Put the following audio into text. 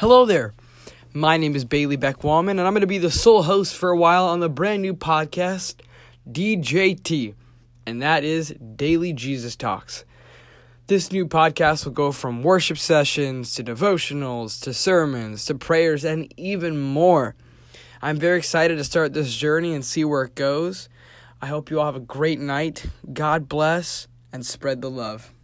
Hello there. My name is Bailey Beck Wallman, and I'm going to be the sole host for a while on the brand new podcast, DJT, and that is Daily Jesus Talks. This new podcast will go from worship sessions to devotionals to sermons to prayers and even more. I'm very excited to start this journey and see where it goes. I hope you all have a great night. God bless and spread the love.